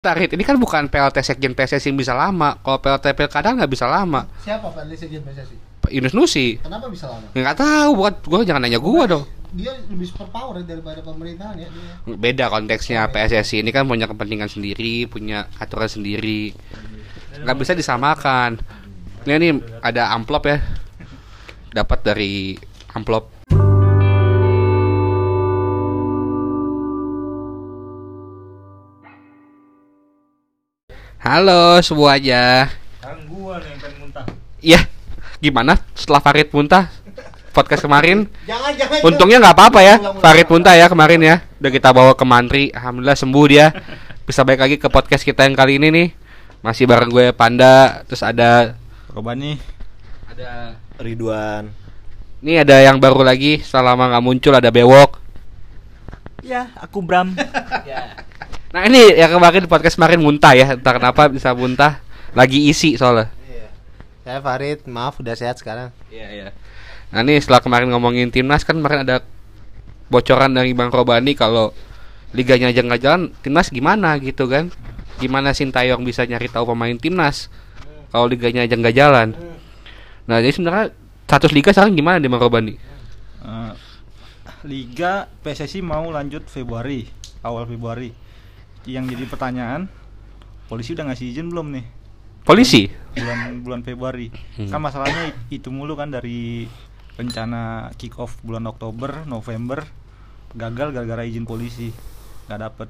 Tarit, ini kan bukan PLT Sekjen PSSI yang bisa lama. Kalau PLT Pilkada nggak bisa lama. Siapa Pak Sekjen PSSI? Pak Yunus Nusi. Kenapa bisa lama? Nggak tahu, bukan gua jangan nanya gua dong. Dia lebih super power daripada pemerintahan ya dia. Beda konteksnya PSSI ini kan punya kepentingan sendiri, punya aturan sendiri. Nggak bisa disamakan. Ini nih ada amplop ya. Dapat dari amplop. Halo semuanya. Kan gua nih yang pengen muntah. Iya, gimana setelah Farid muntah podcast kemarin? Jangan jangan. Untungnya nggak apa-apa ya, Ulang, ulang, Farid ulang. muntah ya kemarin ya. Udah kita bawa ke Mantri, alhamdulillah sembuh dia. Bisa balik lagi ke podcast kita yang kali ini nih. Masih bareng gue Panda, terus ada Korban nih. ada Ridwan. ini ada yang baru lagi, setelah lama nggak muncul ada Bewok. Ya, aku Bram. Nah ini yang kemarin di podcast kemarin muntah ya, entah kenapa bisa muntah. Lagi isi soalnya. Iya. Saya Farid, maaf udah sehat sekarang. Iya iya. Nah ini setelah kemarin ngomongin timnas kan kemarin ada bocoran dari Bang Robani kalau liganya aja nggak jalan, timnas gimana gitu kan? Gimana Sintayong bisa nyari tahu pemain timnas kalau liganya aja nggak jalan? Nah jadi sebenarnya status liga sekarang gimana di Bang Robani? Eh, Liga PSSI mau lanjut Februari, awal Februari. Yang jadi pertanyaan, polisi udah ngasih izin belum nih? Polisi? Bulan bulan Februari. Hmm. Kan masalahnya itu mulu kan dari rencana kick off bulan Oktober, November gagal gara-gara izin polisi. nggak dapet.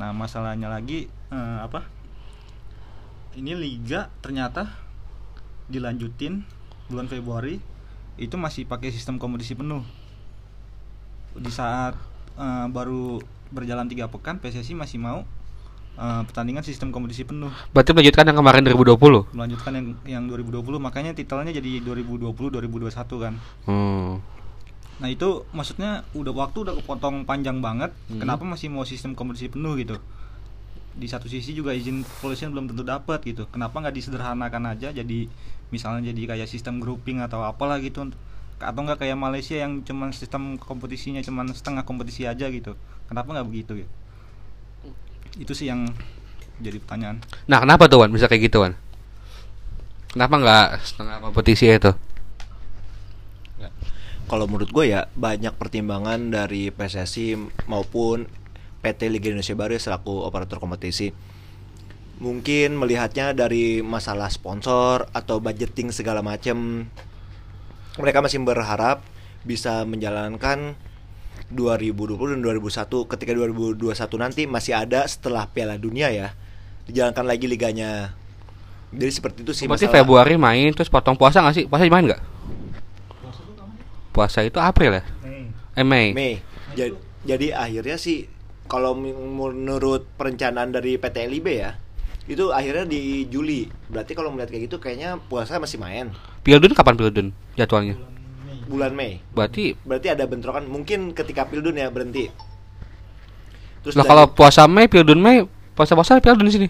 Nah, masalahnya lagi eh, apa? Ini liga ternyata dilanjutin bulan Februari itu masih pakai sistem kompetisi penuh. Di saat eh, baru berjalan tiga pekan, PSSI masih mau eh, pertandingan sistem kompetisi penuh Berarti melanjutkan yang kemarin 2020. melanjutkan yang yang 2020 makanya titelnya jadi 2020 2021 kan Hmm. nah itu maksudnya udah waktu udah kepotong panjang banget Hmm. kenapa masih mau sistem kompetisi penuh gitu di satu sisi juga izin polisian belum tentu dapat gitu kenapa nggak disederhanakan aja jadi misalnya jadi kayak sistem grouping atau apalah gitu atau nggak kayak Malaysia yang cuman sistem kompetisinya cuman setengah kompetisi aja gitu kenapa nggak begitu ya itu sih yang jadi pertanyaan Nah kenapa tuh Wan bisa kayak gitu Wan? Kenapa nggak setengah kompetisi itu? Kalau menurut gue ya banyak pertimbangan dari PSSI maupun PT Liga Indonesia Baru selaku operator kompetisi. Mungkin melihatnya dari masalah sponsor atau budgeting segala macam. Mereka masih berharap bisa menjalankan 2020 dan 2001 ketika 2021 nanti masih ada setelah Piala Dunia ya. Dijalankan lagi liganya. Jadi seperti itu sih Berarti masalah- Februari main terus potong puasa nggak sih? Puasa main nggak? Puasa itu April ya? Eh Mei. Mei. Ja- Jadi, akhirnya sih kalau menurut perencanaan dari PT LIB ya, itu akhirnya di Juli. Berarti kalau melihat kayak gitu kayaknya puasa masih main Pildun kapan Pildun jadwalnya? bulan Mei. Berarti Berarti ada bentrokan mungkin ketika Pildun ya berhenti. Terus lah kalau puasa Mei, Pildun Mei, puasa-puasa Pildun di sini.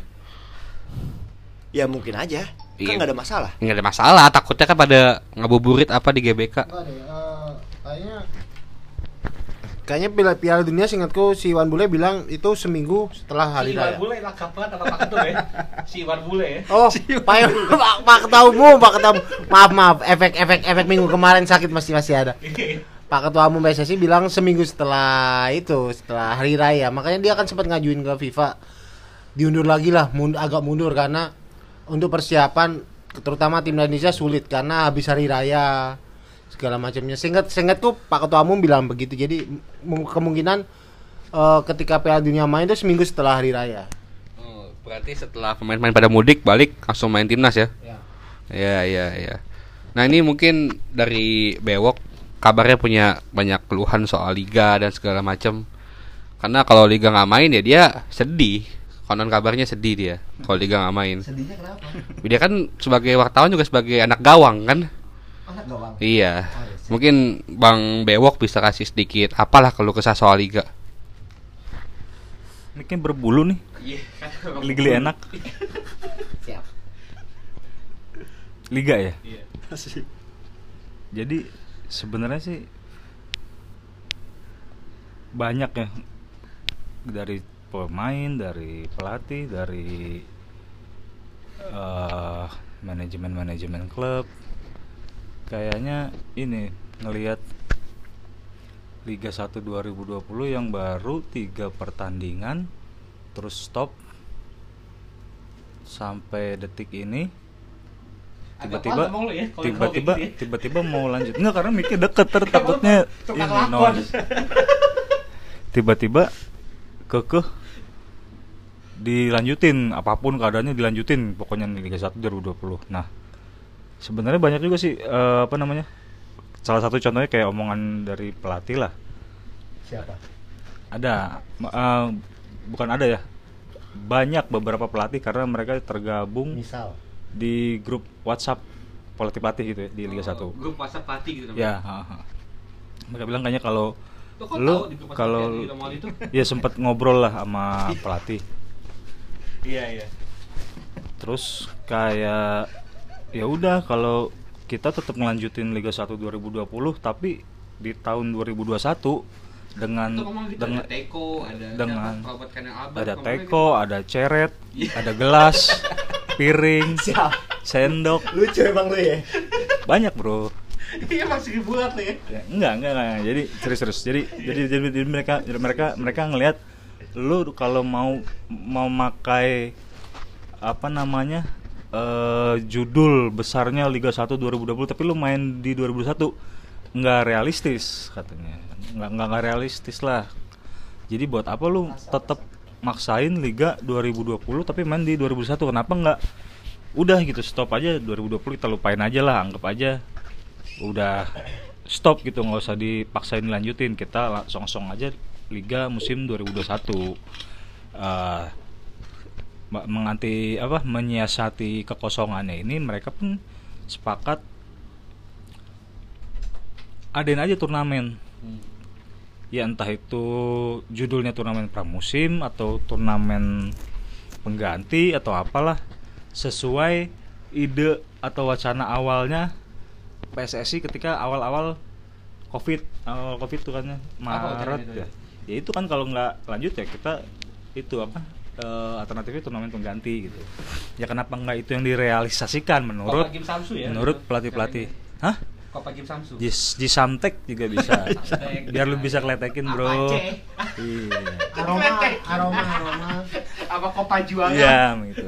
ya mungkin aja. Iya. Kan nggak ada masalah. Nggak ada masalah, takutnya kan pada ngabuburit apa di GBK. Eh, kayaknya Kayaknya Piala, Piala Dunia seingatku si Wan Bule bilang itu seminggu setelah hari raya. lengkap banget sama Pak Ketum ya. Si Iwan Bule ya. Oh, Pak, Pak, Pak Ketua Umum, Pak Ketua Maaf, maaf, efek efek efek minggu kemarin sakit masih masih ada. Pak Ketua Umum PSSI bilang seminggu setelah itu, setelah hari raya. Makanya dia kan sempat ngajuin ke FIFA diundur lagi lah, agak mundur karena untuk persiapan terutama tim Indonesia sulit karena habis hari raya segala macamnya. Seingat seingatku Pak Ketua Umum bilang begitu. Jadi kemungkinan eh, ketika Piala Dunia main itu seminggu setelah hari raya. Oh, berarti setelah pemain-pemain pada mudik balik langsung main timnas ya? Ya. Iya, iya, iya. Nah, ini mungkin dari Bewok kabarnya punya banyak keluhan soal liga dan segala macam. Karena kalau liga nggak main ya dia sedih. Konon kabarnya sedih dia kalau liga nggak main. Sedihnya kenapa? Dia kan sebagai wartawan juga sebagai anak gawang kan? Anak gawang. Iya. Oh, iya. Mungkin Bang Bewok bisa kasih sedikit apalah kalau kesah soal liga. ini kan berbulu nih. Geli-geli enak. Siap. liga ya? Jadi sebenarnya sih banyak ya. Dari pemain dari pelatih dari eh, manajemen-manajemen klub kayaknya ini ngelihat Liga 1 2020 yang baru tiga pertandingan terus stop sampai detik ini tiba-tiba ya, tiba-tiba tiba-tiba mau lanjut. Enggak karena mikir deket ter takutnya Tukang ini noise. Tiba-tiba kekeh dilanjutin apa pun keadaannya dilanjutin pokoknya Liga 1 2020 nah sebenarnya banyak juga sih eh, apa namanya salah satu contohnya kayak omongan dari pelatih lah Siapa? ada eh, bukan ada ya banyak beberapa pelatih karena mereka tergabung Misal. di grup WhatsApp pelatih-pelatih gitu ya di Liga 1 Oh, Grup WhatsApp pelatih gitu namanya. ya ha, ha. mereka bilang kayaknya kalau lu kalau ya sempat ngobrol lah sama pelatih Iya, iya. terus kayak ya udah kalau kita tetap ngelanjutin Liga 1 2020 tapi di tahun 2021 dengan gitu dengan ada teko, ada dengan ada ngomongnya teko, gitu. ada ceret, Iya. ada gelas, piring, Siap. sendok, Lucu emang lu ya. banyak bro. Iya masih buat nih. Ya, enggak, enggak, enggak. Jadi serius-serius. Jadi, jadi, jadi, jadi mereka, jadi mereka, mereka ngelihat lu kalau mau mau makai apa namanya eh judul besarnya Liga 1 2020 tapi lu main di 2021 nggak realistis katanya. Nggak nggak nggak realistis lah. Jadi buat apa lu tetap maksain Liga 2020 tapi main di 2021 kenapa nggak? Udah gitu stop aja 2020 kita lupain aja lah anggap aja. Udah stop gitu nggak usah dipaksain lanjutin kita langsung aja liga musim 2021 Eh, ma- menganti apa menyiasati kekosongannya. Ini mereka pun sepakat adain aja turnamen. Ya entah itu judulnya turnamen pramusim atau turnamen pengganti atau apalah sesuai ide atau wacana awalnya PSSI ketika awal-awal covid awal covid tuh kan ya, Maret itu ya. ya? ya itu kan kalau nggak lanjut ya kita itu apa eh, alternatifnya turnamen pengganti gitu ya kenapa nggak itu yang direalisasikan menurut Samsu ya? menurut Itu pelatih pelatih caranya. hah Kopa Kim Samsu. di, di Samtek juga bisa Samtek. biar lu bisa keletekin bro iya Aroma, aroma, aroma. Apa Kopa Juangan? Iya, gitu.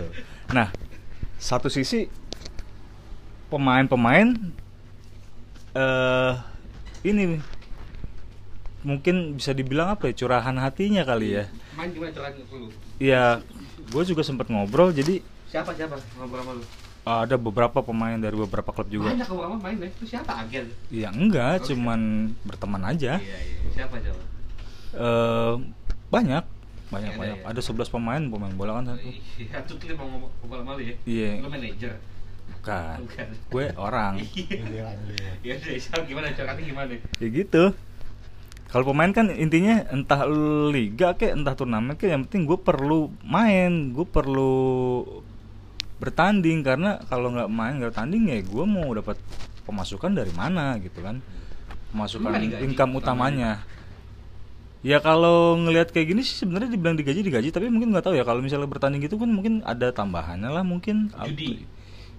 Nah, satu sisi pemain-pemain eh ini mungkin bisa dibilang apa ya curahan hatinya kali ya. Main gimana curhat lu? Iya, gue juga sempat ngobrol. Jadi Siapa siapa ngobrol sama lu? ada beberapa pemain dari beberapa klub juga. Banyak kamu main ya. Itu siapa agen? Ya enggak, Oh, cuman berteman aja. Iya iya. Siapa siapa? Eh banyak, banyak banyak. ya? Ada 11 pemain pemain bola kan satu. Iya, tuh kita mau ngomong ngobrol sama lu ya. Iya. Lu manajer. Bukan. Bukan. Gue orang. Iya. Ya udah, Isal, gimana curhatnya gimana? ya gitu kalau pemain kan intinya entah liga kayak entah turnamen kayak yang penting gue perlu main gue perlu bertanding karena kalau nggak main nggak tanding ya gue mau dapat pemasukan dari mana gitu kan pemasukan digaji income utamanya? utamanya ya kalau ngelihat kayak gini sih sebenarnya dibilang digaji digaji tapi mungkin nggak tahu ya kalau misalnya bertanding gitu kan mungkin ada tambahannya lah mungkin Judi.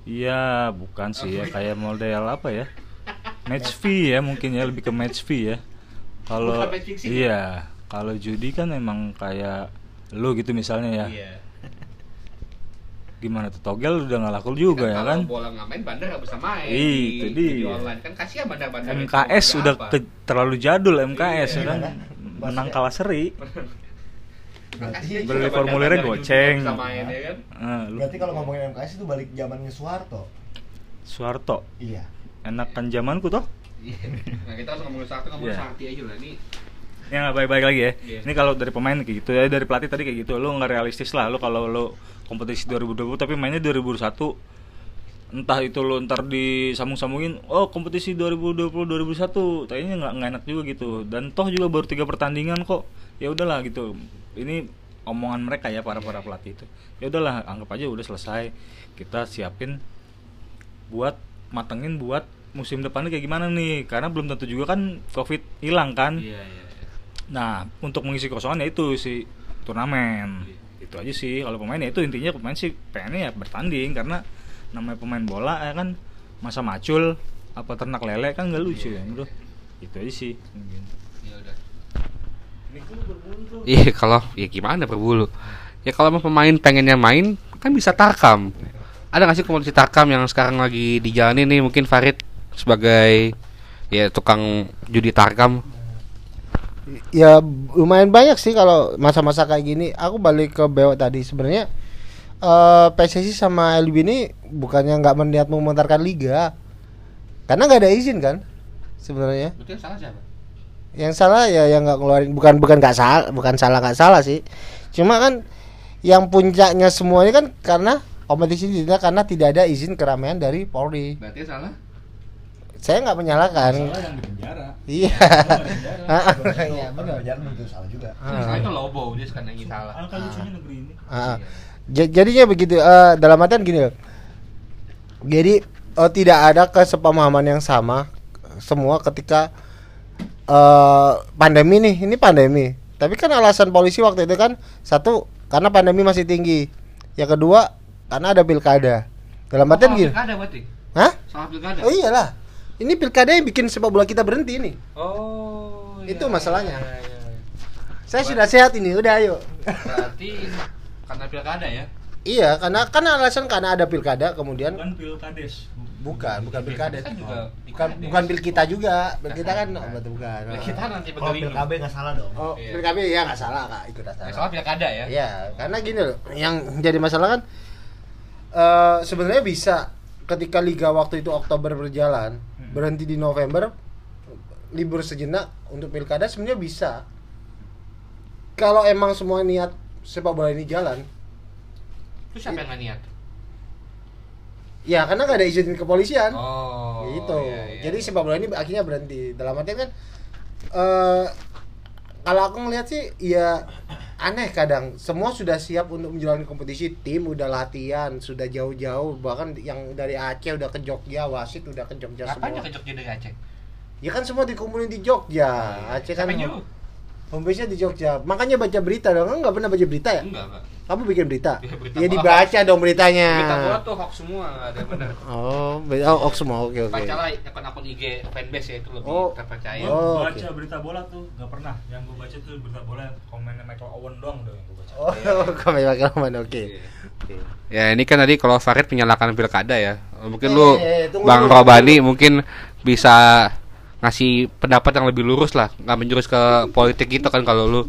Iya, bukan sih ya kayak model apa ya? Match fee ya mungkin ya lebih ke match fee ya. Kalau fixing iya, kalau judi kan emang kayak lu gitu misalnya ya. Iya. Gimana tuh Togel udah nggak laku juga ya kan? Kalau bola nggak main, bandar nggak bisa main. Itu di, di dia. online kan kasihan bandar-bandar. itu. MKS udah ke- terlalu jadul MKS ya Iya, kan. kan? Menang Bosnya. kalah seri. Kasihan Beli formulirnya goceng. main, ya kan? Nah, Berarti kalau ngomongin MKS itu balik zamannya Soeharto. Suharto, Iya. enakan zamanku toh? Iya. Nah, kita harus ngomongin satu ngomongin Iya. Sakti aja lah. Ini Ya nggak baik-baik lagi ya. Iya. Ini kalau dari pemain kayak gitu ya, dari pelatih tadi kayak gitu. Lu nggak realistis lah. Lu kalau lu kompetisi 2020 tapi mainnya 2021 entah itu lu ntar disambung-sambungin oh kompetisi 2020 2021 kayaknya nggak nggak enak juga gitu dan toh juga baru tiga pertandingan kok ya udahlah gitu ini omongan mereka ya para para pelatih itu ya udahlah anggap aja udah selesai kita siapin buat matengin buat musim depannya kayak gimana nih karena belum tentu juga kan covid hilang kan Iya, iya. iya. Nah, untuk mengisi kosongan ya itu si turnamen itu aja sih kalau pemain ya itu intinya pemain sih pengennya ya bertanding karena namanya pemain bola ya kan masa macul apa ternak lele kan nggak lucu ya bro itu aja sih mungkin. Iya kalau ya gimana berbulu. Ya kalau mau pemain pengennya main kan bisa tarkam. Ada nggak sih kompetisi tarkam yang sekarang lagi dijalani nih mungkin Farid sebagai ya tukang judi tarkam. ya lumayan banyak sih kalau masa-masa kayak gini. Aku balik ke Bewok tadi. Sebenarnya eh PSSI sama LB ini bukannya nggak meniat memutarkan liga. Karena nggak ada izin kan sebenarnya. Betul salah siapa? yang salah ya yang nggak ngeluarin. Bukan bukan nggak salah bukan salah nggak salah sih. Cuma kan yang puncaknya semuanya kan karena kompetisi tidak karena tidak ada izin keramaian dari Polri. Berarti salah? Saya nggak menyalahkan yang di penjara iya Iya, benar. Jangan itu salah juga. Salah itu lobo dia sekarang yang salah. angka lucunya negeri ini Ah, ja- jadinya begitu eh, dalam artian gini loh. Jadi eh, tidak ada kesepemahaman yang sama semua ketika eh pandemi nih, ini pandemi. Tapi kan alasan polisi waktu itu kan satu karena pandemi masih tinggi. Yang kedua karena ada pilkada. Dalam artian gini. Ada berarti. Hah? Salah pilkada. Oh iyalah. Ini pilkada yang bikin sepak bola kita berhenti nih. Oh. Itu masalahnya. Saya sudah sehat ini, udah ayo. Berarti karena pilkada ya. Iya, karena karena alasan karena ada pilkada kemudian bukan pilkades bukan bukan pilkada Kan juga bukan bukan pil kita juga pil kita kan oh, betul bukan Nah, kita nanti bergeling. pil KB nggak salah dong. oh Iya. pil kami ya nggak salah kak itu nggak Salah salah pilkada ya. ya karena gini loh yang jadi masalah kan eh sebenarnya bisa ketika liga waktu itu Oktober berjalan berhenti di November libur sejenak untuk pilkada sebenarnya bisa kalau emang semua niat sepak bola ini jalan Itu siapa yang niat? ya karena nggak ada izin kepolisian Oh. gitu iya, iya. jadi sepak bola ini akhirnya berhenti dalam artian kan eh kalau aku ngeliat sih ya aneh kadang. Semua sudah siap untuk menjalani kompetisi. Tim udah latihan sudah jauh-jauh. Bahkan yang dari Aceh udah ke Jogja wasit udah ke Jogja Kapan semua. ke Jogja dari Aceh? ya kan semua dikumpulin di Jogja. Aceh kan Siapa yang nyuruh? homebase nya di Jogja makanya baca berita dong Kamu nggak pernah baca berita ya Enggak, enggak. kamu bikin berita Iya, berita ya dibaca dong beritanya Berita bola tuh hoax semua, ada benar. oh oh, oh semua oke oke Bacalah akun-akun IG fanbase ya itu lebih Oh. terpercaya. Oh. baca oke. berita bola tuh nggak pernah yang gue baca tuh berita bola komennya Michael Owen doang udah yang gue baca oh kami pakai oke oke Ya ini kan tadi kalau Farid menyalahkan pilkada ya. Mungkin Eh, lu eh, tunggu Bang dulu. Robani mungkin bisa ngasih pendapat yang lebih lurus lah, nggak menjurus ke politik gitu kan kalau lu.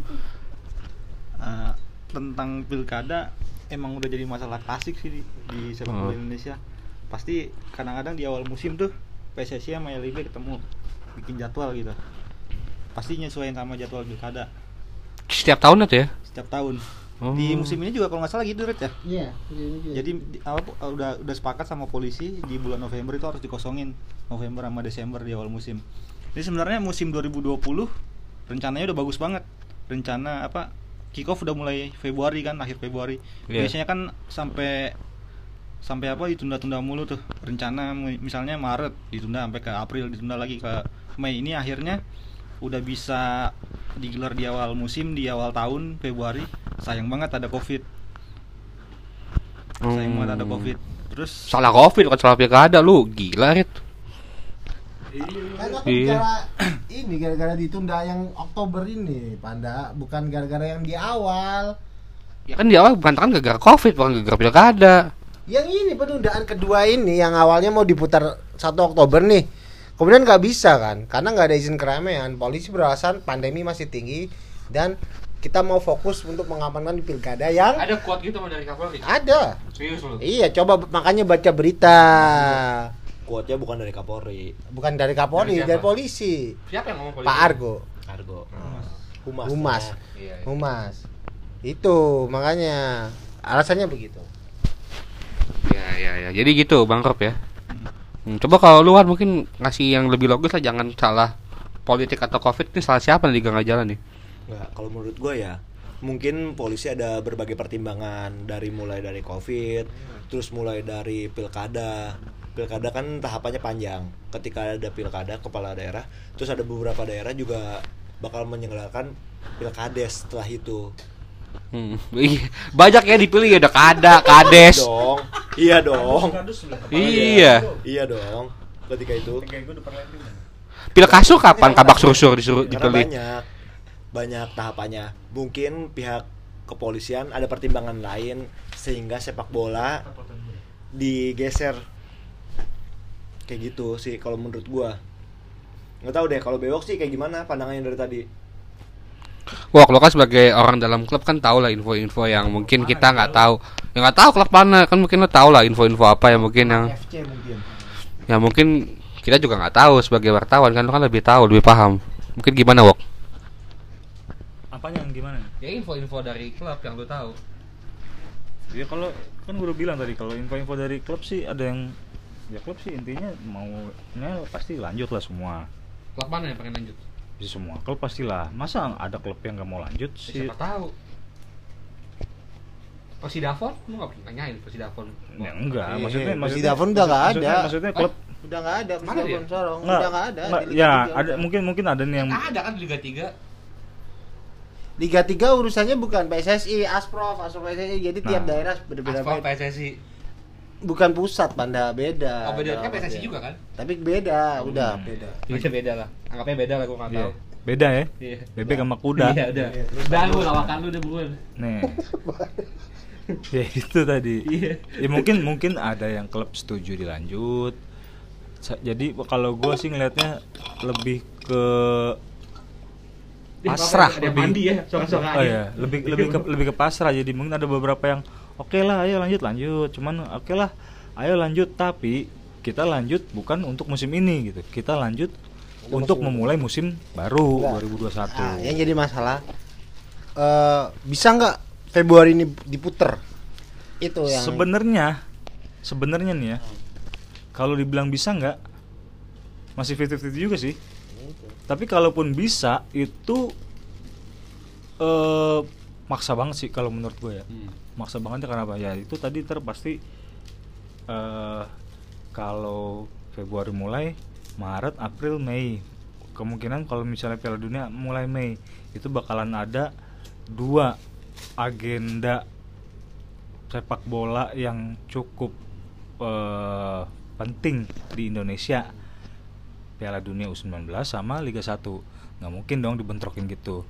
Eh, tentang pilkada emang udah jadi masalah klasik sih di, di sepak bola Hmm. Indonesia. Pasti kadang-kadang di awal musim tuh PSSI sama LIB ketemu bikin jadwal gitu. Pasti nyesuaiin sama jadwal pilkada Setiap tahun itu ya. setiap tahun. Oh. Di musim ini juga kalau nggak salah gitu Rit ya. iya Jadi di- apa udah udah sepakat sama polisi di bulan November itu harus dikosongin November sama Desember di awal musim. Jadi sebenarnya musim 2020 rencananya udah bagus banget. Rencana apa kick off udah mulai Februari kan akhir Februari. Iya. Biasanya kan sampai sampai apa ditunda-tunda mulu tuh. Rencana mi- misalnya Maret ditunda sampai ke April ditunda lagi ke Mei. Ini akhirnya udah bisa digelar di awal musim di awal tahun Februari. Sayang banget ada Covid. Sayang banget ada Hmm. Covid. Terus Salah covid bukan salah pilkada lu, gila Rit. Kan Iya. bicara ini gara-gara ditunda yang Oktober ini, Panda, bukan gara-gara yang di awal. Ya kan di awal bukan kan gara-gara covid, bukan gara-gara pilkada. Yang ini penundaan kedua ini yang awalnya mau diputar 1 Oktober nih. Kemudian nggak bisa kan, karena nggak ada izin keramaian. Polisi beralasan pandemi masih tinggi dan kita mau fokus untuk mengamankan di pilkada yang Ada quote gitu dari Kapolri. ada. Serius lu. Iya, coba makanya baca berita. Quote-nya bukan dari Kapolri, Bukan dari Kapolri, Dari dari polisi. Siapa yang ngomong polisi? Pak Argo. Argo. Humas. Humas. Iya. iya. Humas. Itu makanya alasannya begitu. Ya ya ya. Jadi gitu Bang Rob ya. Hmm, coba kalau luar mungkin ngasih yang lebih logis lah jangan salah politik atau covid ini salah siapa nih nggak jalan nih. Nggak, kalau menurut gue ya mungkin polisi ada berbagai pertimbangan dari mulai dari covid terus mulai dari pilkada. Pilkada kan tahapannya panjang. Ketika ada pilkada kepala daerah terus ada beberapa daerah juga bakal menyelenggarakan pilkades setelah itu. Hmm. Banyak ya dipilih ya udah kada, kades. dong. Iya dong. Iya. iya dong. Ketika itu. Pil kasu kapan? Kabak surusur disuruh karena dipilih? banyak banyak tahapannya mungkin pihak kepolisian ada pertimbangan lain sehingga sepak bola digeser kayak gitu sih kalau menurut gua nggak tahu deh kalau bewok sih kayak gimana pandangannya dari tadi Wah, lo kan sebagai orang dalam klub kan tahu lah info-info yang mungkin kita nggak tahu. Ya nggak tahu klub mana kan mungkin lo tahu lah info-info apa yang mungkin yang FC mungkin. ya mungkin kita juga nggak tahu sebagai wartawan kan lo kan lebih tahu lebih paham. Mungkin gimana Wok? Apanya yang gimana? Ya info-info dari klub yang lo tahu. Ya kalau kan gue udah bilang tadi kalau info-info dari klub sih ada yang ya klub sih intinya mau ya pasti lanjut lah semua. Klub mana yang pengen lanjut? Bisa semua klub pastilah. Masa ada klub yang nggak mau lanjut sih? Siapa tahu. Persidafon? Lu nggak pernah nanyain Persidafon? Ya enggak, Eh, maksudnya maksudnya Persidafon udah nggak maksudnya- ada. Maksudnya klub Udah nggak ada? Persidafon Sorong. Udah nggak ada. ya ada mungkin mungkin ada nih yang Ada kan di Liga 3 Liga 3 urusannya bukan PSSI, Asprof, Asprof PSSI. Jadi tiap Nah. daerah berbeda Asfal beda. PSSI Bukan pusat, Panda beda. Oh beda kan PSSI juga kan? Tapi beda, udah beda. Beda beda lah Anggapnya beda lah gue nggak Iya. tahu beda ya. Iya Bebek sama kuda. Iya udah Udah lu lawakan lu udah buruan Nih. ya itu tadi. Iya. Ya mungkin mungkin ada yang klub setuju dilanjut. Jadi kalau gue sih ngelihatnya lebih ke pasrah Ada lebih. mandi ya Suara-suara oh ya lebih lebih ke lebih ke pasrah. Jadi mungkin ada beberapa yang oke lah ayo lanjut lanjut. Cuman oke lah ayo lanjut. Tapi kita lanjut bukan untuk musim ini gitu. Kita lanjut untuk memulai musim baru Enggak. 2021 Nah, yang jadi masalah eh bisa nggak Februari ini diputer? Itu yang sebenarnya sebenarnya nih ya kalau dibilang bisa nggak masih 50-50 juga sih tapi kalaupun bisa itu eh maksa banget sih kalau menurut gue ya. Hmm. maksa banget ya kenapa? Ya itu tadi ter pasti eh kalau Februari mulai Maret April Mei. Kemungkinan kalau misalnya Piala Dunia mulai Mei itu bakalan ada dua agenda sepak bola yang cukup eh, penting di Indonesia Piala Dunia U19 sama Liga 1 nggak mungkin dong dibentrokin gitu.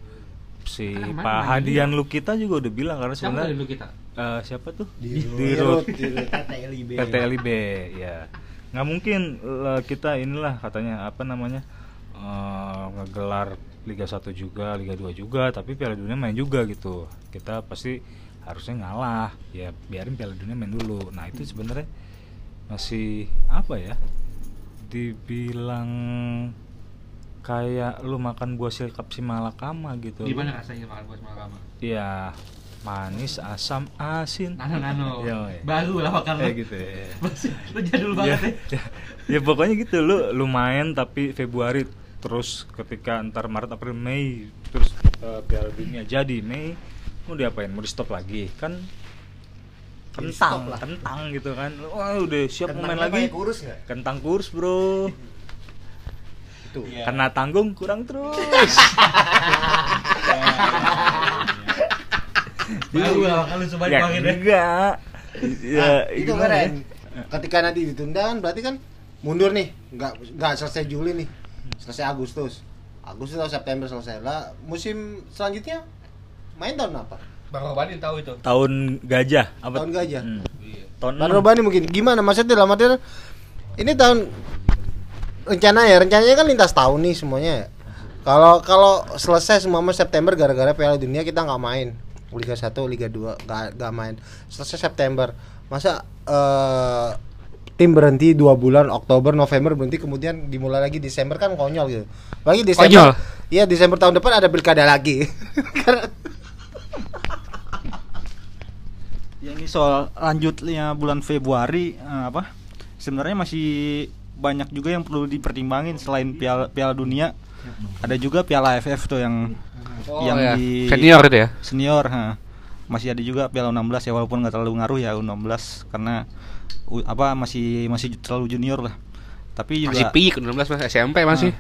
Si mana Pak Hadian Lukita juga udah bilang karena Siapa sebenarnya dulu kita? eh, siapa tuh? Di Dirut. PT LIB. PT LIB ya. Nggak mungkin eh, kita inilah katanya apa namanya eh, ngegelar Liga 1 juga Liga 2 juga tapi Piala Dunia main juga gitu. Kita pasti harusnya ngalah. Ya biarin Piala Dunia main dulu. Nah itu sebenarnya masih apa ya dibilang kayak lu makan buah silkap si malakama gitu. Gimana rasanya makan buah semalama? ya manis asam asin. Nano nano. Yoi. Baru lawakan lu. Kayak gitu ya. Lu jadul ya, banget ya. ya, ya pokoknya gitu. Lu lu main tapi Februari terus ketika ntar Maret April Mei terus eh, Piala Dunia jadi Mei mau diapain? Mau di stop lagi kan kentang lah. kentang gitu kan wah udah siap mau main lagi pakai kurus nggak? kentang kurs bro itu. karena tanggung kurang terus Baru lawakan lu sebanyak ya banget ya enggak ya Nah, itu gimana keren. ya? Ketika nanti ditunda kan berarti kan mundur nih, nggak nggak selesai Juli nih, selesai Agustus. Agustus atau September selesai lah. Musim selanjutnya main tahun apa? Bang Robani tahu itu. Tahun gajah apa? Tahun gajah. Hmm. Iya. Tahun Bang. Robani mungkin. Gimana maksudnya dalam artian ini tahun rencana ya? Rencananya kan lintas tahun nih semuanya ya. Kalau kalau selesai semua mas September gara-gara Piala Dunia kita nggak main. Liga 1, Liga 2 nggak nggak main. Selesai September. Masa eh, tim berhenti dua bulan Oktober November berhenti kemudian dimulai lagi Desember kan konyol gitu. Lagi Desember Konyol? iya Desember tahun depan ada pilkada lagi Karena- Ya, yang ini soal lanjutnya bulan Februari eh, apa? Sebenarnya masih banyak juga yang perlu dipertimbangin selain piala piala dunia. Ada juga piala AFF tuh yang Oh yang ya. di Senior itu ya? Senior ha. masih ada juga piala 16 ya walaupun nggak terlalu ngaruh ya U16 karena u- apa masih masih terlalu junior lah. Tapi juga Masih peak 16 mas. SMP masih.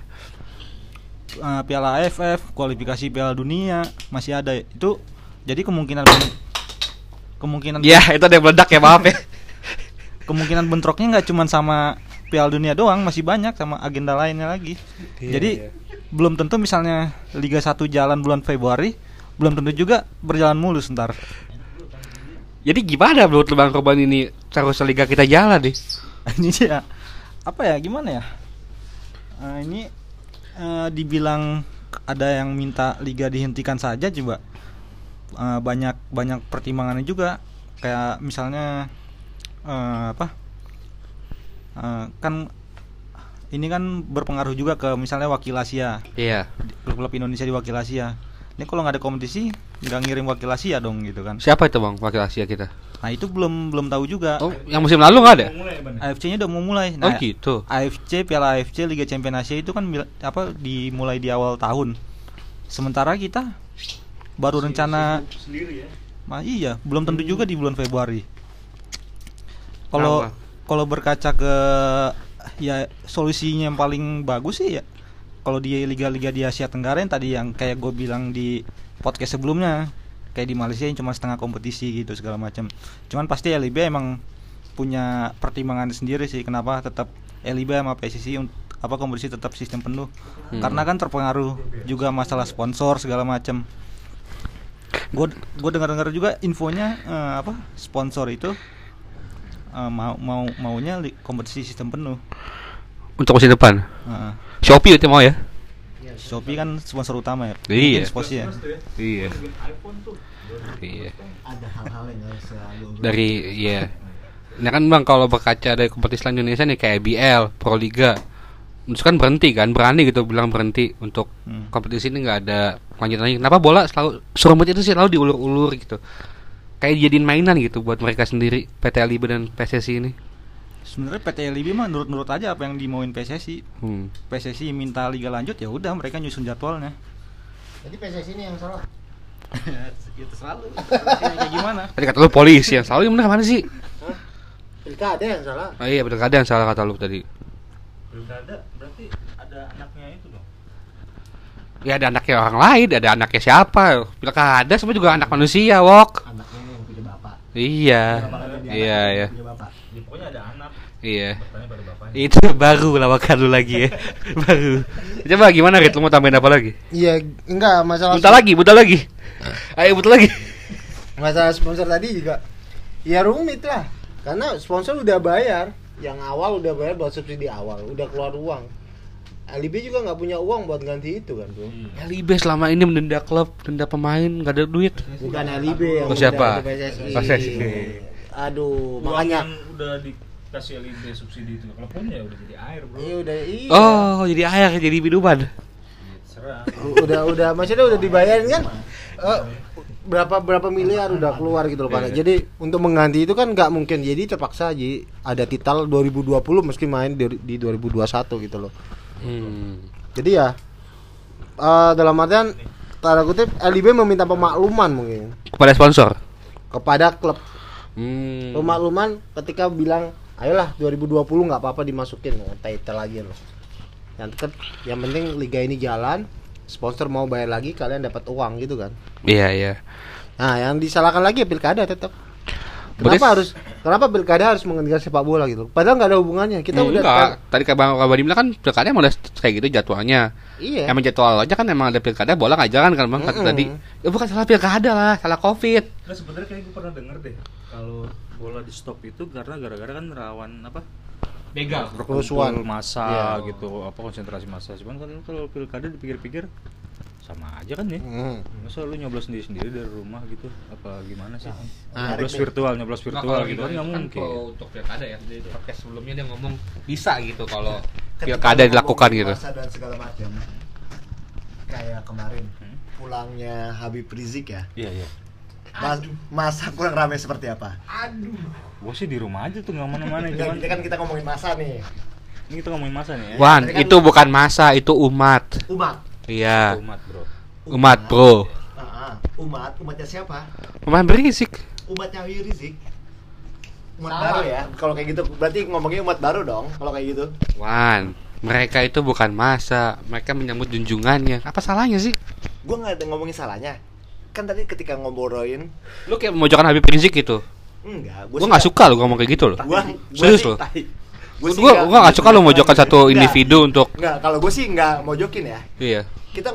Eh, piala AFF kualifikasi piala dunia masih ada. Itu Jadi kemungkinan kemungkinan Ya, itu ada yang meledak ya, maaf ya. kemungkinan bentroknya nggak cuma sama Piala Dunia doang, masih banyak sama agenda lainnya lagi. Iya, Jadi belum tentu misalnya Liga 1 jalan bulan Februari, belum tentu juga berjalan mulus ntar. Jadi gimana menurut lu Bang Korban ini seharusnya liga kita jalan nih? ini ya apa ya gimana ya? Eh, ini eh, dibilang ada yang minta liga dihentikan saja coba Eh, banyak banyak pertimbangannya juga. Kayak misalnya eh, apa? Eh, kan ini kan berpengaruh juga ke misalnya wakil Asia. Iya. klub-klub Indonesia di wakil Asia. Ini kalau nggak ada kompetisi nggak ngirim wakil Asia dong gitu kan. Siapa itu Bang wakil Asia kita? nah itu belum belum tahu juga. Oh, yang musim lalu nggak ada? AFC-nya udah mau mulai. Oh nah gitu. AFC Piala AFC Liga Champions Asia itu kan apa dimulai di awal tahun. Sementara kita baru rencana Nah, iya belum tentu juga di bulan Februari. Kalau kalau berkaca ke ya solusinya yang paling bagus sih ya kalau di liga-liga di Asia Tenggara yang tadi yang kayak gue bilang di podcast sebelumnya kayak di Malaysia yang cuma setengah kompetisi gitu segala macam. Cuman pasti LIB emang punya pertimbangan sendiri sih kenapa tetap LIB sama PSSI apa kompetisi tetap sistem penuh. Hmm. karena kan terpengaruh juga masalah sponsor segala macam gue gue dengar-dengar juga infonya eh, apa sponsor itu eh, mau mau maunya li- kompetisi sistem penuh Untuk musim depan. Heeh. Shopee itu mau ya? Shopee kan sponsor utama ya Iya. Mungkin Sposi ya Iya. Iya. Ada hal-hal yang harus selalu Dari iya. Nah kan Bang kalau berkaca dari kompetisi lain Indonesia nih kayak BL, Pro Liga. Terus kan berhenti kan, berani gitu bilang berhenti untuk Hmm. kompetisi ini nggak ada lanjutannya. Kenapa bola selalu serumit itu sih selalu diulur-ulur gitu. Kayak jadiin mainan gitu buat mereka sendiri PT LIB dan PSSI ini. sebenarnya PT LIB mah nurut-nurut aja apa yang dimauin PSSI Hmm. PSSI minta liga lanjut ya udah mereka nyusun jadwalnya Jadi PSSI ini yang salah. itu selalu kayak gimana Tadi kata lu polisi yang selalu yang benar mana sih? Pilkada yang salah. Oh iya betul ada yang salah kata lu tadi. pilkada ada anaknya itu dong Ya ada anaknya orang lain, ada anaknya siapa? Pilkada semua juga anak manusia, Wok. Anaknya yang punya bapak. Iya. Bapak ada Iya, iya. Punya bapak. ya, pokoknya ada anak Iya. bertanya pada bapaknya Itu baru lawakan lu lagi ya. baru. Coba gimana Rit? Lu mau tambahin apa lagi? Iya, enggak masalah. Buta lagi, buta lagi. Ayo buta lagi. Masalah sponsor tadi juga. Ya rumit lah. Karena sponsor udah bayar. Yang awal udah bayar buat subsidi awal, udah keluar uang. LIB juga nggak punya uang buat ganti itu kan, Bro. LIB selama ini mendenda klub, denda pemain, nggak ada duit. Bukan LIB yang Oh, siapa? PSSI. PSSI. Aduh, makanya udah dikasih LIB subsidi itu kalau pun ya udah jadi air bro Iya udah iya. Oh, jadi air, jadi minuman. udah udah maksudnya udah dibayarin kan Eh, berapa berapa miliar udah keluar gitu loh Pak. Jadi untuk mengganti itu kan nggak mungkin jadi terpaksa jadi ada titel 2020 meski main di, di 2021 gitu loh. Hmm. Jadi ya eh, dalam artian tanda kutip LIB meminta pemakluman mungkin Kepada sponsor. kepada klub Hmm. pemakluman ketika bilang ayolah 2020 nggak apa-apa dimasukin title lagi loh. Yang kan yang penting liga ini jalan, sponsor mau bayar lagi kalian dapat uang gitu kan. Iya, iya. Nah, yang disalahkan lagi ya pilkada tetap. Kenapa harus kenapa pilkada harus menghentikan sepak bola gitu? Padahal nggak ada hubungannya. Kita udah Enggak. Tadi kayak Bang Kabadi bilang kan pilkada emang udah kayak gitu jadwalnya. iya. Emang jadwal aja kan emang ada pilkada bola nggak jalan kan bang kata Mm-mm. tadi. Ya bukan salah pilkada lah, salah covid. nah sebenarnya kayak gue pernah denger deh kalau bola di stop itu karena gara-gara kan rawan apa begal Kerusuhan. masa Iya. gitu apa konsentrasi masa cuman kan kalau pilkada dipikir-pikir sama aja kan ya? Hmm. masa lu nyoblos sendiri sendiri dari rumah gitu? Apa gimana sih? Nah, nyoblos virtual nyoblos virtual gitu kan nggak mungkin. Kalau untuk pilkada ya di podcast sebelumnya dia ngomong bisa gitu kalau Ketika pilkada dilakukan gitu. dan segala macam. Kayak kemarin Hmm? pulangnya Habib Rizik ya? Iya iya. Mas, masa kurang ramai seperti apa? gua sih di rumah aja tuh nggak mana-mana cuman kita kan kita ngomongin masa nih. Ini kita ngomongin masa nih ya. Wan, kan- itu bukan masa, itu umat. umat Iya, umat bro umat bro. Ah, ah. umat umatnya siapa? Umat berisik. umatnya Habib Rizik umat Salah. baru ya kalau kayak gitu berarti ngomongnya umat baru dong kalau kayak gitu Wan, mereka itu bukan masa, mereka menyambut junjungannya. Apa salahnya sih? gua nggak ada ngomongin salahnya kan tadi ketika ngobrolin Lu kayak memojokkan Habib Rizik gitu. enggak Gua nggak suka lu ngomong kayak gitu loh. gua, Serius lo? Sih Gua gua nggak suka lu memojokkan satu Enggak. individu untuk Enggak, kalau gue sih enggak mojokin ya. iya. Kita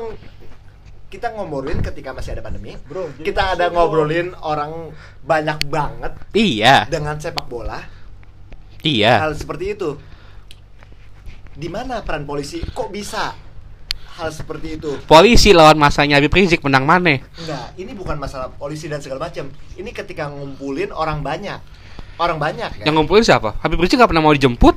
kita ngobrolin ketika masih ada pandemi. Bro, kita ada ngobrolin orang banyak banget Iya, dengan sepak bola. iya. Hal seperti itu. Di mana peran polisi? Kok bisa hal seperti itu? Polisi lawan masanya Habib Rizik menang mana? Enggak, ini bukan masalah polisi dan segala macam. Ini ketika ngumpulin orang banyak. Orang banyak ya. Yang ngumpulin siapa? Habib Rizik nggak pernah mau dijemput.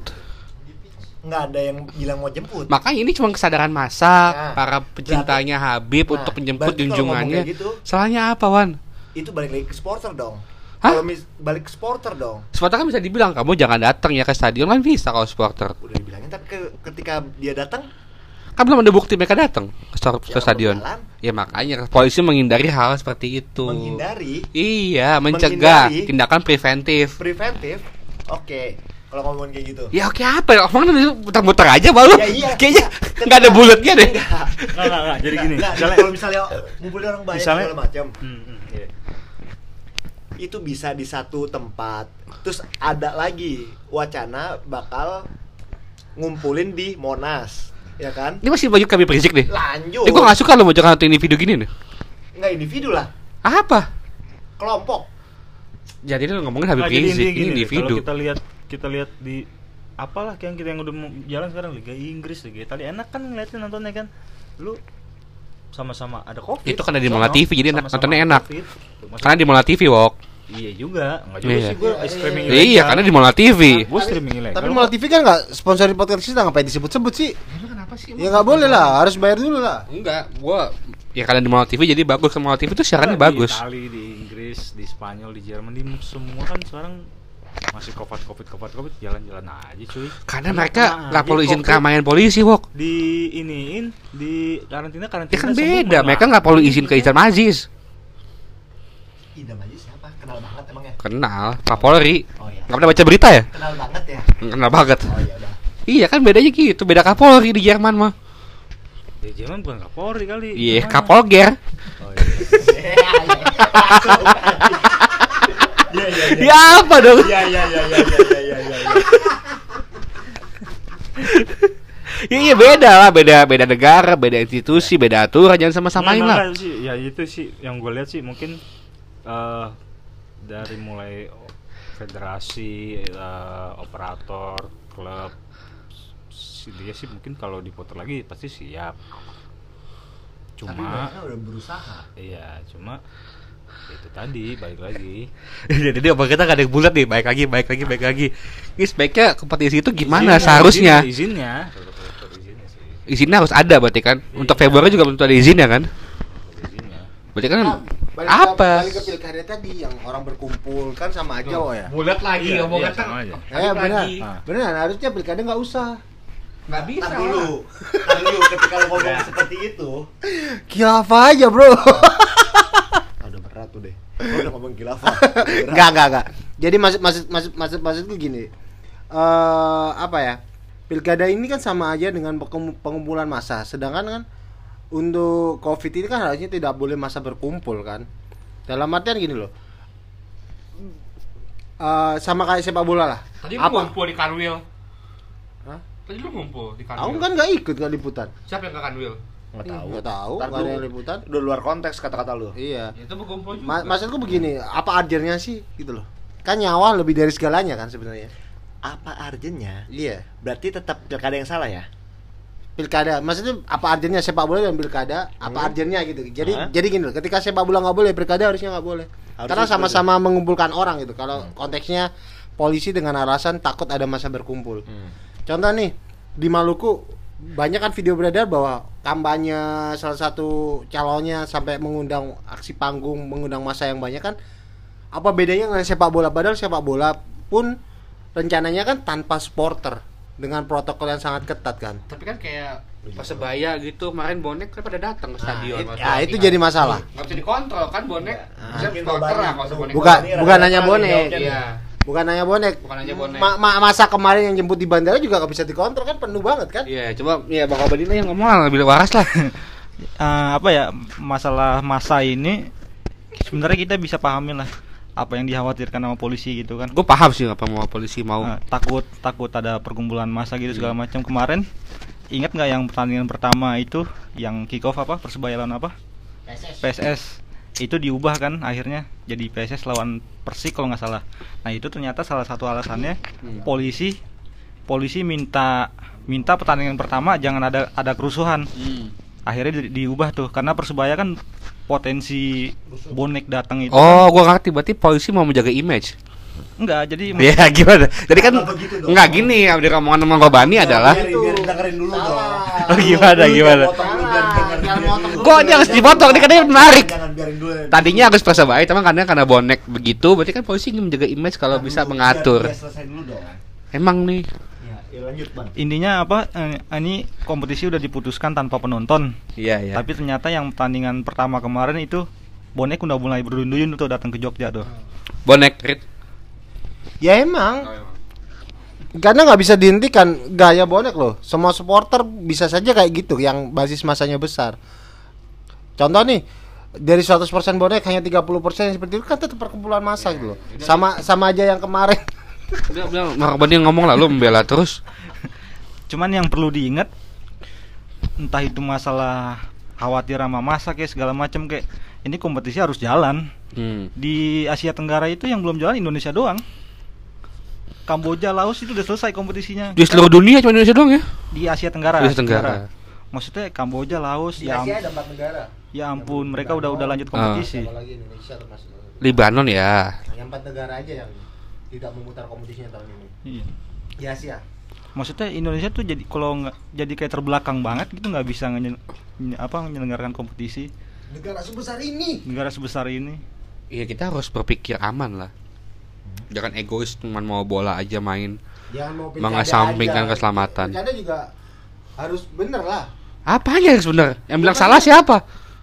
Nggak ada yang bilang mau jemput. Makanya ini cuma kesadaran masa Nah, para pecintanya Habib Nah, untuk menjemput berarti junjungannya. gitu, Salahnya apa, Wan? itu balik lagi ke supporter dong. Hah? Kalau mis balik ke supporter dong. Supporter kan bisa dibilang kamu jangan datang ya ke stadion kan bisa kalau supporter. Udah dibilangin tapi ke- ketika dia datang Kan belum ada bukti mereka datang ke, ke Ya, stadion. bakalan. Ya makanya polisi menghindari hal seperti itu. menghindari Iya, mencegah Menghindari. tindakan preventif. preventif. Oke, kalau ngomongin kayak gitu. Ya oke apa ya? Omong muter-muter aja baru. Ya, iya. Kayaknya nggak ada bulatnya deh. Enggak. Enggak, enggak, enggak. Jadi gini, Enggak, misalnya kalau misalnya ngumpulin orang banyak Misalnya- segala macam, Hmm, hmm, iya. itu bisa di satu tempat. Terus ada lagi wacana bakal ngumpulin di Monas, ya kan? Ini masih baju kami Rizik nih. Lanjut. Ya gue gak suka lo mau jangan individu gini nih. Nggak individu lah, Apa? kelompok. Jadi lu ngomongin Habib Nah, Rizik ini gini, individu. Kalau kita lihat kita lihat di apalah yang kita yang udah mau jalan sekarang Liga Inggris Liga Italia enak kan ngeliatin nontonnya kan. Lu sama-sama ada covid. Itu kan ada di Mola TV, jadi enak- sama-sama nontonnya enak. Karena di Mola TV, Wok. Iya juga, enggak juga Iya. sih gue streaming Iya, karena di Mola TV. gue streaming ilegal. Tapi Mola TV kan nggak sponsori podcast kita ngapain disebut-sebut sih? Kenapa sih? Ya nggak boleh lah, harus bayar dulu lah. Enggak, gua ya karena di Mola TV jadi bagus. Ke Mola TV tuh siarannya Di bagus. Itali, di Inggris, di Spanyol, di Jerman, di semua kan sekarang masih covid covid covid covid jalan-jalan aja cuy. Karena mereka kena nggak perlu izin keramaian polisi, Wok. di iniin di karantina karantina Ya kan beda, mereka nggak perlu izin ke Aziz. Idam aja siapa? Kenal banget emangnya? Kenal, Kapolri. Oh iya. Nggak pernah baca berita ya? Kenal banget ya. Kenal banget. Oh iya udah. Iya kan bedanya gitu, beda Kapolri di Jerman mah. di Jerman bukan Kapolri kali Iya, namanya. Kapolger. oh, iya. Iya iya iya. Ya apa dong? Iya iya iya iya iya iya iya. Ya, iya beda lah, beda beda negara, beda institusi, beda aturan, jangan sama-samain Nggak, lah. sih ya itu sih yang gue lihat sih mungkin eh dari mulai federasi eh, operator klub dia sih mungkin kalau diputar lagi pasti siap Tapi cuma mereka udah berusaha. iya cuma itu tadi balik lagi Jadi apa kita gak ada yang bulat nih, baik lagi, baik lagi, baik lagi. Ini sebaiknya kompetisi itu gimana Izinnya, seharusnya? izinnya izinnya, izinnya sih Izinnya harus ada berarti kan? Untuk Februari juga belum tentu ada izinnya kan? izinnya Berarti kan balik ke- apa? balik ke pilkada tadi yang orang berkumpul kan sama aja oh ya. Bulat lagi Iya, iya, sama aja. Eh benar. lagi. Benar, harusnya pilkada nggak usah. Nggak bisa. Tar dulu. Tar dulu ketika lo ngomong seperti itu. Khilafah aja, Bro. Udah berat tuh deh. Lo udah ngomong berat. Enggak, enggak, enggak. Jadi maksud maksud maksud maksud maksudku gini. Eh apa ya? Pilkada ini kan sama aja dengan pengum- pengumpulan massa. Sedangkan kan untuk Covid ini kan harusnya tidak boleh masa berkumpul kan. Dalam artian gini loh. Eh sama kayak sepak bola lah. Tadi apa? ngumpul di Kanwil. Tadi lu ngumpul di Kanwil. Aku kan nggak ikut nggak liputan. Siapa yang ke Kanwil? Nggak tahu. Nggak tahu, Ntar ada dulu. yang liputan. Udah luar konteks kata-kata lu. Iya. Ya, itu berkumpul juga. Ma- maksudku begini, apa artinya sih gitu loh. Kan nyawa lebih dari segalanya kan sebenarnya. Apa artinya? Iya. Berarti tetap pilkada yang salah ya? pilkada maksudnya apa artinya sepak bola dan pilkada apa Hmm. artinya gitu jadi Hah? jadi gini loh ketika sepak bola nggak boleh pilkada harusnya nggak boleh Harusnya karena sama-sama mengumpulkan orang gitu kalau Hmm. konteksnya polisi dengan alasan takut ada masa berkumpul Hmm. Contoh nih di Maluku banyak kan video beredar bahwa kampanye salah satu calonnya sampai mengundang aksi panggung mengundang masa yang banyak kan apa bedanya dengan sepak bola padahal sepak bola pun rencananya kan tanpa supporter dengan protokol yang sangat ketat kan Tapi kan kayak Persebaya gitu, kemarin bonek kan pada datang ke stadion. it- waktu ya, itu jadi masalah. Nggak bisa dikontrol kan bonek. Ah. Bisa supporter lah Bani. kalau bonek. Bukan, bukan hanya bonek. dijawabnya nih. Iya. Bukan hanya bonek. Bukan hanya bonek. Ma- ma- masa kemarin yang jemput di bandara juga gak bisa dikontrol kan penuh banget kan? Iya, coba ya Bang Obadina yang ngomong lah lebih waras lah. Eh, apa ya masalah masa ini sebenarnya kita bisa pahamin lah apa yang dikhawatirkan sama polisi gitu kan Gue paham sih apa mau polisi mau. Nah, takut takut ada perkumpulan massa gitu segala macam kemarin ingat nggak yang pertandingan pertama itu yang kick off apa persebaya lawan apa PSS itu diubah kan akhirnya jadi PSS lawan Persik kalau nggak salah nah itu ternyata salah satu alasannya polisi polisi minta minta pertandingan pertama jangan ada ada kerusuhan akhirnya di- diubah tuh karena persebaya kan potensi bonek datang itu Oh, gua ngerti. Berarti polisi mau menjaga image. enggak jadi Ya gimana? Jadi kan Kenapa begitu dong? nggak gini ya dari omongan teman Robani adalah biar, biar dengerin dulu dong Oh, gimana, Dulu gimana? Aja harus dipotong, ini katanya menarik. jangan biarin dulu Tadinya harus persebaya, tapi karena karena bonek begitu, berarti kan polisi ingin menjaga image kalau Dulu, bisa biar- mengatur. dong Emang nih. ya, lanjut bang intinya apa eh, ini kompetisi udah diputuskan tanpa penonton Iya, iya. tapi ternyata yang pertandingan pertama kemarin itu bonek udah mulai berduyun-duyun tuh datang ke Jogja tuh bonek Rit. Ya emang. Karena nggak bisa dihentikan gaya bonek loh. Semua supporter bisa saja kayak gitu yang basis masanya besar. Contoh nih dari 100% bonek hanya 30% yang seperti itu kan tetap perkumpulan massa gitu loh. Sama sama aja yang kemarin. Udah, udah, Bang Robani yang ngomong lalu membela terus. cuman yang perlu diingat entah itu masalah khawatir sama masa kayak segala macam kayak ini kompetisi harus jalan Hmm. di Asia Tenggara itu yang belum jalan Indonesia doang Kamboja Laos itu udah selesai kompetisinya Di seluruh dunia cuma Indonesia doang ya? di Asia Tenggara Di Asia Tenggara. maksudnya Kamboja Laos ya, am- ada empat negara. ya ampun mereka udah udah lanjut kompetisi Apalagi Indonesia termasuk. Libanon ya. Hanya empat negara aja yang tidak memutar kompetisinya tahun ini. Iya. Di Asia. maksudnya Indonesia tuh jadi kalau nggak jadi kayak terbelakang banget gitu nggak bisa nge- apa menyelenggarakan kompetisi Negara sebesar ini. negara sebesar ini Iya kita harus berpikir aman lah. Jangan egois cuma mau bola aja main. Jangan mau Mengesampingkan aja. keselamatan. Pilkada juga harus bener lah. Apanya yang sebenarnya? Yang bilang salah siapa?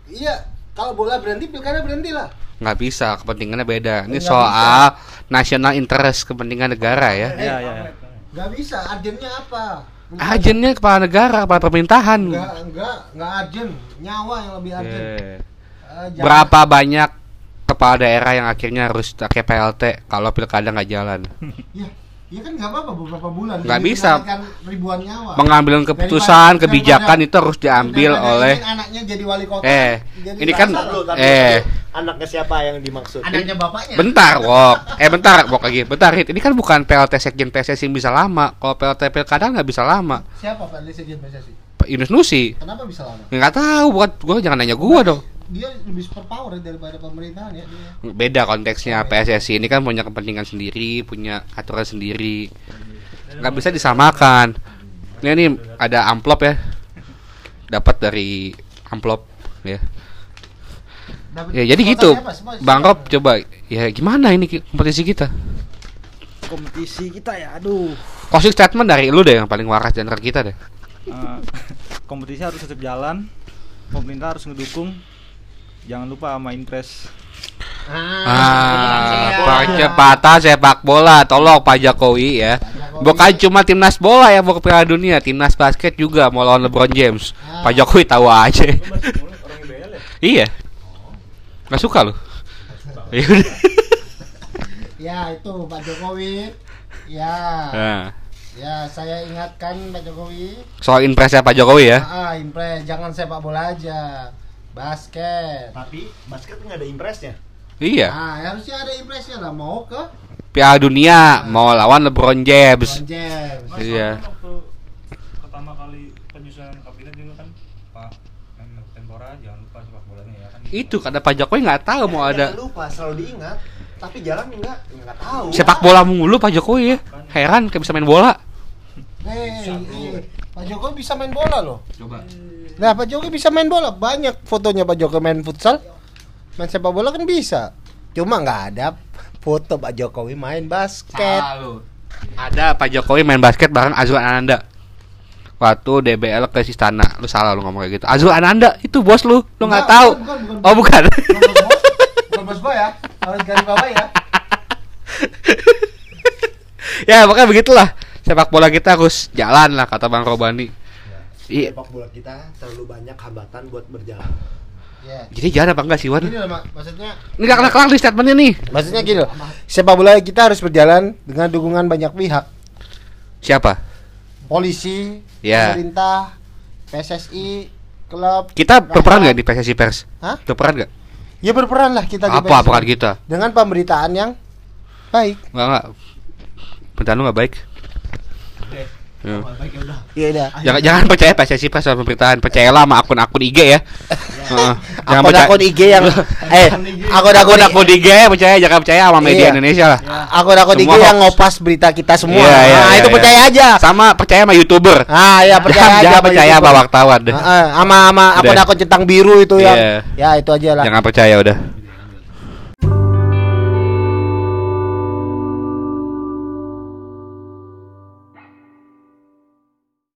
Iya, kalau bola berhenti pilkada berhenti lah. Nggak bisa, kepentingannya beda. Ini Nggak soal national interest kepentingan negara ya. ya ya, ya. Gak bisa, agennya apa? Agennya kepala negara, kepala pemerintahan. Enggak, enggak, enggak agen, nyawa yang lebih agen. Eh, Eh, jangan- Berapa banyak kepala daerah yang akhirnya harus pakai PLT kalau pilkada nggak jalan? Ya, ya kan nggak apa-apa beberapa bulan. Nggak bisa. ribuan nyawa. Pengambilan keputusan, Daripada- kebijakan daripada- itu harus diambil daripada oleh anaknya jadi wali kota. Eh, jadi ini kan- Eh. anaknya siapa yang dimaksud anaknya bapaknya. Bentar, Wok. Eh, bentar, Wok lagi. Bentar, Hit. Ini kan bukan PLT Sekjen PSSI yang bisa lama. Kalau PLT Pilkada nggak bisa lama. Siapa Pak Sekjen PSSI? Pak Yunus Nusi. Kenapa bisa lama? Nggak tahu, bukan gua jangan nanya gua dong. Dia lebih super power daripada pemerintahan ya dia. Beda konteksnya PSSI ini kan punya kepentingan sendiri, punya aturan sendiri. Nggak bisa disamakan. Ini nih ada amplop ya. Dapat dari amplop ya. Ya jadi gitu. Bang Rob coba ya gimana ini kompetisi kita? kompetisi kita ya aduh Closing statement dari lu deh yang paling waras di antara kita deh. Eh, kompetisi harus tetap jalan pemerintah harus ngedukung jangan lupa sama impres Ah, percepatan sepak bola, tolong Pak Jokowi ya. Bukan cuma timnas bola yang mau ke Piala Dunia, timnas basket juga mau lawan LeBron James. Pak Jokowi tahu aja. iya. Gak suka lu? Ya udah. Ya itu Pak Jokowi. Ya. Nah, Ya saya ingatkan Pak Jokowi. soal impresnya Pak Jokowi ya. Ah, impres jangan sepak bola aja. Basket. tapi basket nggak ada impresnya Iya. Ah, harusnya ada impresnya lah mau ke Piala Dunia mau lawan LeBron James. LeBron James. Mas, Iya. waktu pertama kali penyusunan kabinet juga kan Pak Menpora jangan lupa sepak bolanya ya kan. Itu kata Pak Jokowi nggak tahu mau Jangan ada lupa selalu diingat tapi jalan enggak enggak tahu sepak bola mulu Pak Jokowi ya. Heran kayak bisa main bola. Eh, Pak Jokowi bisa main bola loh. Coba. Nah, Pak Jokowi bisa main bola. Banyak fotonya Pak Jokowi main futsal. Main sepak bola kan bisa. Cuma nggak ada foto Pak Jokowi main basket. Ada Pak Jokowi main basket bareng Azrul Ananda. Waktu DBL ke Sistana, lu salah lu ngomong kayak gitu. Azrul Ananda itu bos lu, lu nggak tahu. bukan, bukan, bukan. Oh bukan. Bukan bos gua. Bukan bos gua ya. Harus garis bawah ya. ya makanya begitulah. Sepak bola kita harus jalan lah kata Bang Robani. Iya. sepak bola kita terlalu banyak hambatan buat berjalan Ya. Jadi jangan apa enggak sih Wan? Gini loh, Mak. maksudnya Ini gak kelar-kelar di statementnya nih. maksudnya gini loh. Sepak bola kita harus berjalan dengan dukungan banyak pihak. Siapa? Polisi, Ya. pemerintah, PSSI, klub. Kita berperan nggak di PSSI Pers? Hah? Berperan nggak? Ya berperan lah kita di Apa PSSI. peran kita? Dengan pemberitaan yang baik. Enggak enggak. Pemberitaan lu nggak baik. Ya. Iya udah. Jangan jangan percaya PSSI sama pemberitaan. Percayalah sama akun-akun IG ya. Heeh. Jangan Akun-akun IG yang eh akun-akun akun IG percaya jangan percaya sama media Iya. Indonesia lah. akun-akun IG yang ngopas berita kita semua. Iya, iya, nah, iya, itu iya. percaya aja. Sama percaya sama YouTuber. Ah, ya percaya jangan, aja. jangan sama percaya sama wartawan deh. Ah, sama sama akun-akun centang biru itu yang Iya. ya itu aja lah. Jangan percaya udah.